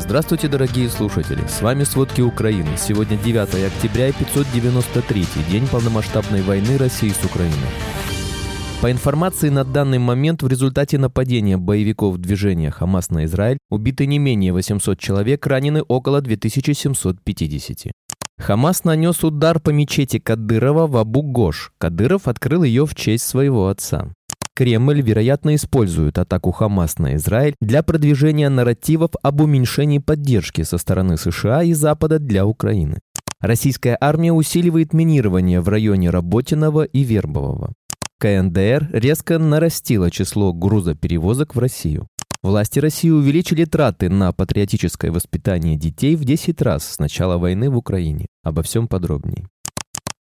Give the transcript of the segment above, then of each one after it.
Здравствуйте, дорогие слушатели! С вами «Сводки Украины». Сегодня 9 октября и 593 день полномасштабной войны России с Украиной. По информации на данный момент, в результате нападения боевиков движения «Хамас» на Израиль убиты не менее 800 человек, ранены около 2750. Хамас нанес удар по мечети Кадырова в Абу-Гош. Кадыров открыл ее в честь своего отца. Кремль, вероятно, использует атаку Хамас на Израиль для продвижения нарративов об уменьшении поддержки со стороны США и Запада для Украины. Российская армия усиливает минирование в районе Работиного и Вербового. КНДР резко нарастила число грузоперевозок в Россию. Власти России увеличили траты на патриотическое воспитание детей в 10 раз с начала войны в Украине. Обо всем подробнее.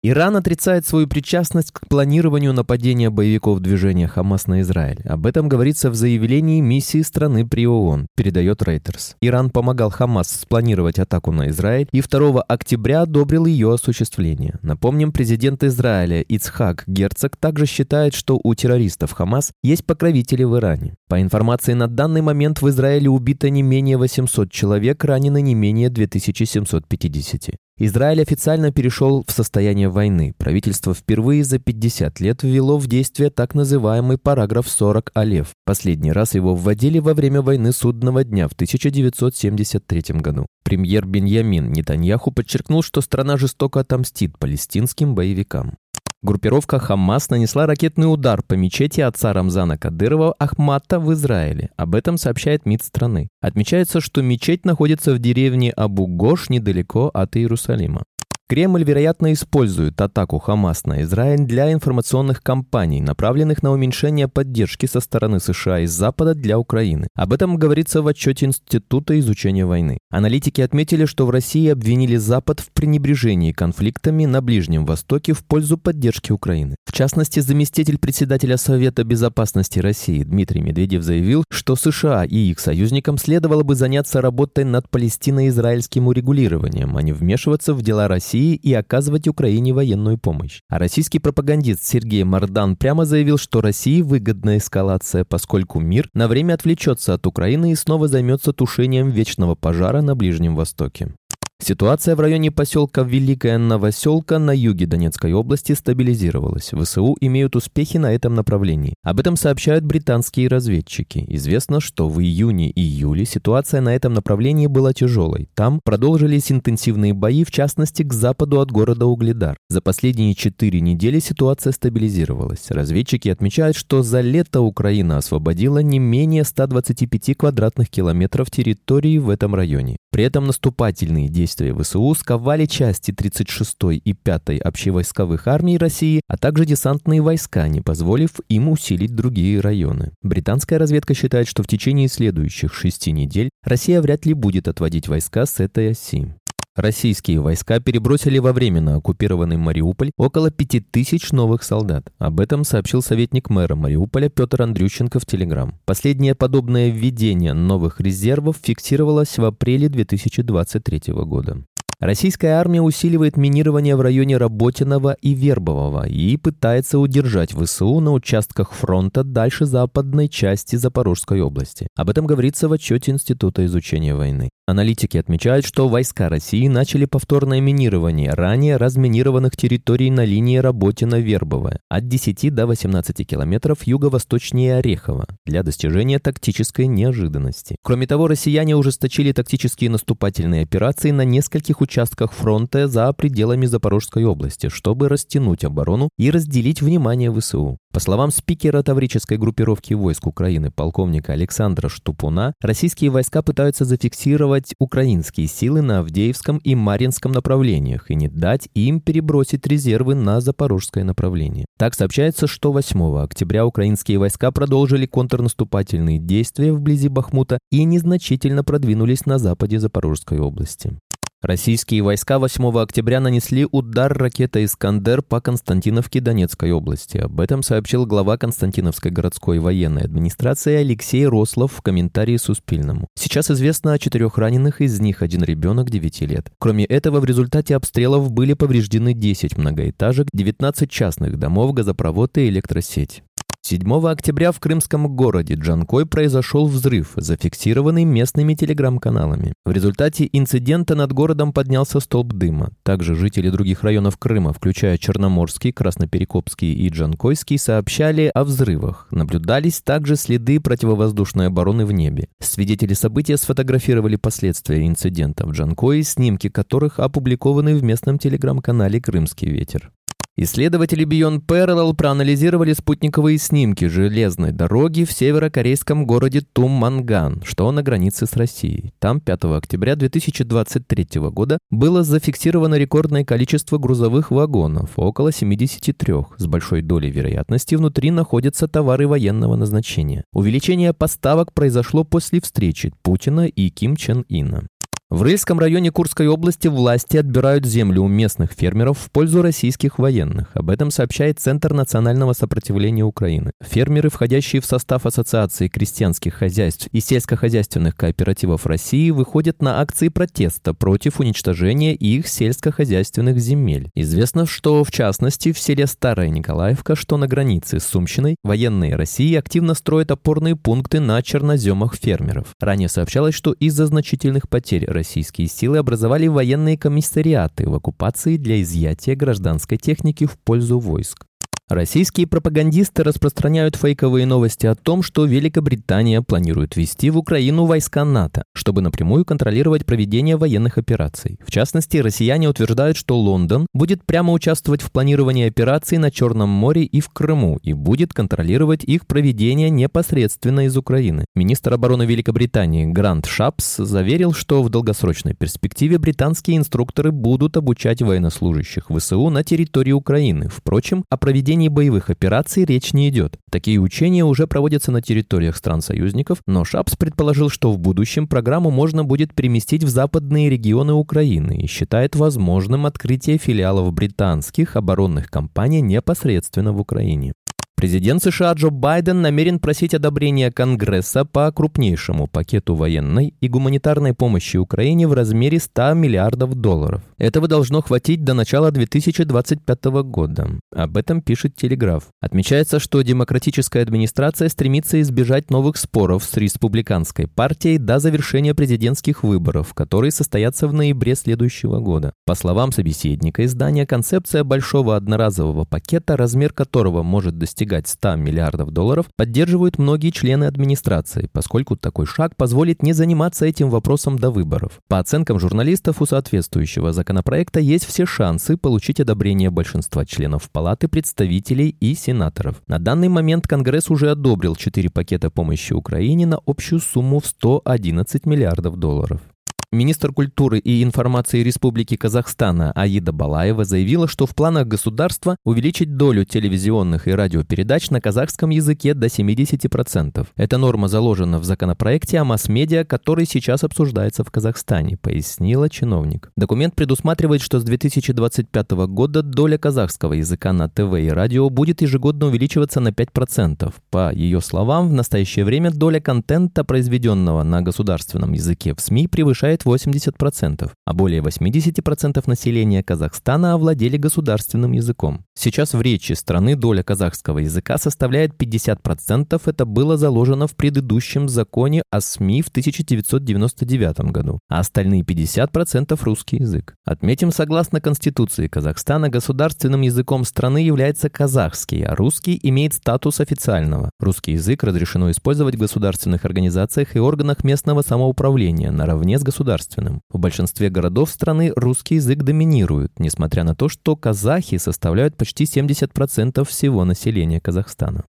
Иран отрицает свою причастность к планированию нападения боевиков движения Хамас на Израиль. Об этом говорится в заявлении миссии страны при ООН, передает Reuters. Иран помогал Хамас спланировать атаку на Израиль и 2 октября одобрил ее осуществление. Напомним, президент Израиля Ицхак Герцог также считает, что у террористов Хамас есть покровители в Иране. По информации на данный момент в Израиле убито не менее 800 человек, ранены не менее 2750. Израиль официально перешел в состояние войны. Правительство впервые за 50 лет ввело в действие так называемый параграф 40 Алев. Последний раз его вводили во время войны Судного дня в 1973 году. Премьер Беньямин Нетаньяху подчеркнул, что страна жестоко отомстит палестинским боевикам. Группировка «Хамас» нанесла ракетный удар по мечети отца Рамзана Кадырова Ахмата в Израиле. Об этом сообщает МИД страны. Отмечается, что мечеть находится в деревне Абу-Гош недалеко от Иерусалима. Кремль, вероятно, использует атаку Хамас на Израиль для информационных кампаний, направленных на уменьшение поддержки со стороны США и Запада для Украины. Об этом говорится в отчете Института изучения войны. Аналитики отметили, что в России обвинили Запад в пренебрежении конфликтами на Ближнем Востоке в пользу поддержки Украины. В частности, заместитель председателя Совета безопасности России Дмитрий Медведев заявил, что США и их союзникам следовало бы заняться работой над палестино-израильским урегулированием, а не вмешиваться в дела России России и оказывать Украине военную помощь. А российский пропагандист Сергей Мардан прямо заявил, что России выгодна эскалация, поскольку мир на время отвлечется от Украины и снова займется тушением вечного пожара на Ближнем Востоке. Ситуация в районе поселка Великая Новоселка на юге Донецкой области стабилизировалась. ВСУ имеют успехи на этом направлении. Об этом сообщают британские разведчики. Известно, что в июне-июле ситуация на этом направлении была тяжелой. Там продолжились интенсивные бои, в частности, к западу от города Угледар. За последние четыре недели ситуация стабилизировалась. Разведчики отмечают, что за лето Украина освободила не менее 125 квадратных километров территории в этом районе. При этом наступательные действия действия ВСУ сковали части 36-й и 5-й общевойсковых армий России, а также десантные войска, не позволив им усилить другие районы. Британская разведка считает, что в течение следующих шести недель Россия вряд ли будет отводить войска с этой оси. Российские войска перебросили во временно оккупированный Мариуполь около 5000 новых солдат. Об этом сообщил советник мэра Мариуполя Петр Андрющенко в Телеграм. Последнее подобное введение новых резервов фиксировалось в апреле 2023 года. Российская армия усиливает минирование в районе Работиного и Вербового и пытается удержать ВСУ на участках фронта дальше западной части Запорожской области. Об этом говорится в отчете Института изучения войны. Аналитики отмечают, что войска России начали повторное минирование ранее разминированных территорий на линии Работино-Вербовая от 10 до 18 километров юго-восточнее Орехова для достижения тактической неожиданности. Кроме того, россияне ужесточили тактические наступательные операции на нескольких участках фронта за пределами Запорожской области, чтобы растянуть оборону и разделить внимание ВСУ. По словам спикера таврической группировки войск Украины полковника Александра Штупуна, российские войска пытаются зафиксировать украинские силы на Авдеевском и Маринском направлениях и не дать им перебросить резервы на запорожское направление. Так сообщается, что 8 октября украинские войска продолжили контрнаступательные действия вблизи Бахмута и незначительно продвинулись на западе Запорожской области. Российские войска 8 октября нанесли удар ракетой «Искандер» по Константиновке Донецкой области. Об этом сообщил глава Константиновской городской военной администрации Алексей Рослов в комментарии Суспильному. Сейчас известно о четырех раненых, из них один ребенок 9 лет. Кроме этого, в результате обстрелов были повреждены 10 многоэтажек, 19 частных домов, газопровод и электросеть. 7 октября в крымском городе Джанкой произошел взрыв, зафиксированный местными телеграм-каналами. В результате инцидента над городом поднялся столб дыма. Также жители других районов Крыма, включая Черноморский, Красноперекопский и Джанкойский, сообщали о взрывах. Наблюдались также следы противовоздушной обороны в небе. Свидетели события сфотографировали последствия инцидента в Джанкое, снимки которых опубликованы в местном телеграм-канале «Крымский ветер». Исследователи Beyond Parallel проанализировали спутниковые снимки железной дороги в северокорейском городе Тумманган, что на границе с Россией. Там 5 октября 2023 года было зафиксировано рекордное количество грузовых вагонов, около 73. С большой долей вероятности внутри находятся товары военного назначения. Увеличение поставок произошло после встречи Путина и Ким Чен Ина. В Рыльском районе Курской области власти отбирают землю у местных фермеров в пользу российских военных. Об этом сообщает Центр национального сопротивления Украины. Фермеры, входящие в состав Ассоциации крестьянских хозяйств и сельскохозяйственных кооперативов России, выходят на акции протеста против уничтожения их сельскохозяйственных земель. Известно, что в частности в селе Старая Николаевка, что на границе с Сумщиной, военные России активно строят опорные пункты на черноземах фермеров. Ранее сообщалось, что из-за значительных потерь российские силы образовали военные комиссариаты в оккупации для изъятия гражданской техники в пользу войск. Российские пропагандисты распространяют фейковые новости о том, что Великобритания планирует ввести в Украину войска НАТО, чтобы напрямую контролировать проведение военных операций. В частности, россияне утверждают, что Лондон будет прямо участвовать в планировании операций на Черном море и в Крыму и будет контролировать их проведение непосредственно из Украины. Министр обороны Великобритании Грант Шапс заверил, что в долгосрочной перспективе британские инструкторы будут обучать военнослужащих ВСУ на территории Украины. Впрочем, о проведении проведении боевых операций речь не идет. Такие учения уже проводятся на территориях стран-союзников, но Шапс предположил, что в будущем программу можно будет переместить в западные регионы Украины и считает возможным открытие филиалов британских оборонных компаний непосредственно в Украине. Президент США Джо Байден намерен просить одобрения Конгресса по крупнейшему пакету военной и гуманитарной помощи Украине в размере 100 миллиардов долларов. Этого должно хватить до начала 2025 года. Об этом пишет Телеграф. Отмечается, что демократическая администрация стремится избежать новых споров с республиканской партией до завершения президентских выборов, которые состоятся в ноябре следующего года. По словам собеседника издания, концепция большого одноразового пакета, размер которого может достигать достигать 100 миллиардов долларов, поддерживают многие члены администрации, поскольку такой шаг позволит не заниматься этим вопросом до выборов. По оценкам журналистов, у соответствующего законопроекта есть все шансы получить одобрение большинства членов Палаты представителей и сенаторов. На данный момент Конгресс уже одобрил 4 пакета помощи Украине на общую сумму в 111 миллиардов долларов. Министр культуры и информации Республики Казахстана Аида Балаева заявила, что в планах государства увеличить долю телевизионных и радиопередач на казахском языке до 70%. Эта норма заложена в законопроекте о масс-медиа, который сейчас обсуждается в Казахстане, пояснила чиновник. Документ предусматривает, что с 2025 года доля казахского языка на ТВ и радио будет ежегодно увеличиваться на 5%. По ее словам, в настоящее время доля контента, произведенного на государственном языке в СМИ, превышает составляет 80%, а более 80% населения Казахстана овладели государственным языком. Сейчас в речи страны доля казахского языка составляет 50%, это было заложено в предыдущем законе о СМИ в 1999 году, а остальные 50% русский язык. Отметим, согласно Конституции Казахстана, государственным языком страны является казахский, а русский имеет статус официального. Русский язык разрешено использовать в государственных организациях и органах местного самоуправления наравне с государственным государственным. В большинстве городов страны русский язык доминирует, несмотря на то, что казахи составляют почти 70% всего населения Казахстана.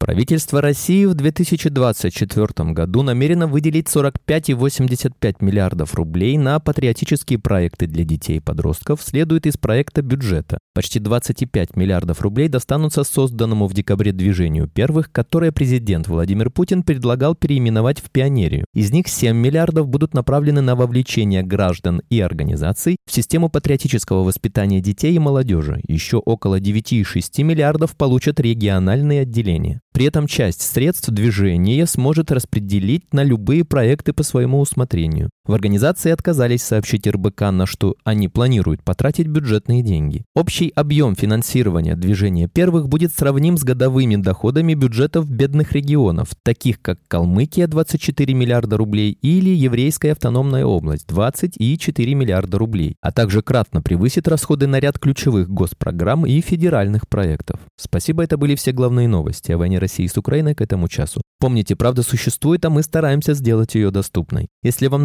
Правительство России в 2024 году намерено выделить 45,85 миллиардов рублей на патриотические проекты для детей и подростков, следует из проекта бюджета. Почти 25 миллиардов рублей достанутся созданному в декабре движению первых, которое президент Владимир Путин предлагал переименовать в «Пионерию». Из них 7 миллиардов будут направлены на вовлечение граждан и организаций в систему патриотического воспитания детей и молодежи. Еще около 9,6 миллиардов получат региональные отделения. При этом часть средств движения сможет распределить на любые проекты по своему усмотрению. В организации отказались сообщить РБК, на что они планируют потратить бюджетные деньги. Общий объем финансирования движения первых будет сравним с годовыми доходами бюджетов бедных регионов, таких как Калмыкия 24 миллиарда рублей или Еврейская автономная область 20 и 4 миллиарда рублей, а также кратно превысит расходы на ряд ключевых госпрограмм и федеральных проектов. Спасибо, это были все главные новости о войне России с Украиной к этому часу. Помните, правда существует, а мы стараемся сделать ее доступной. Если вам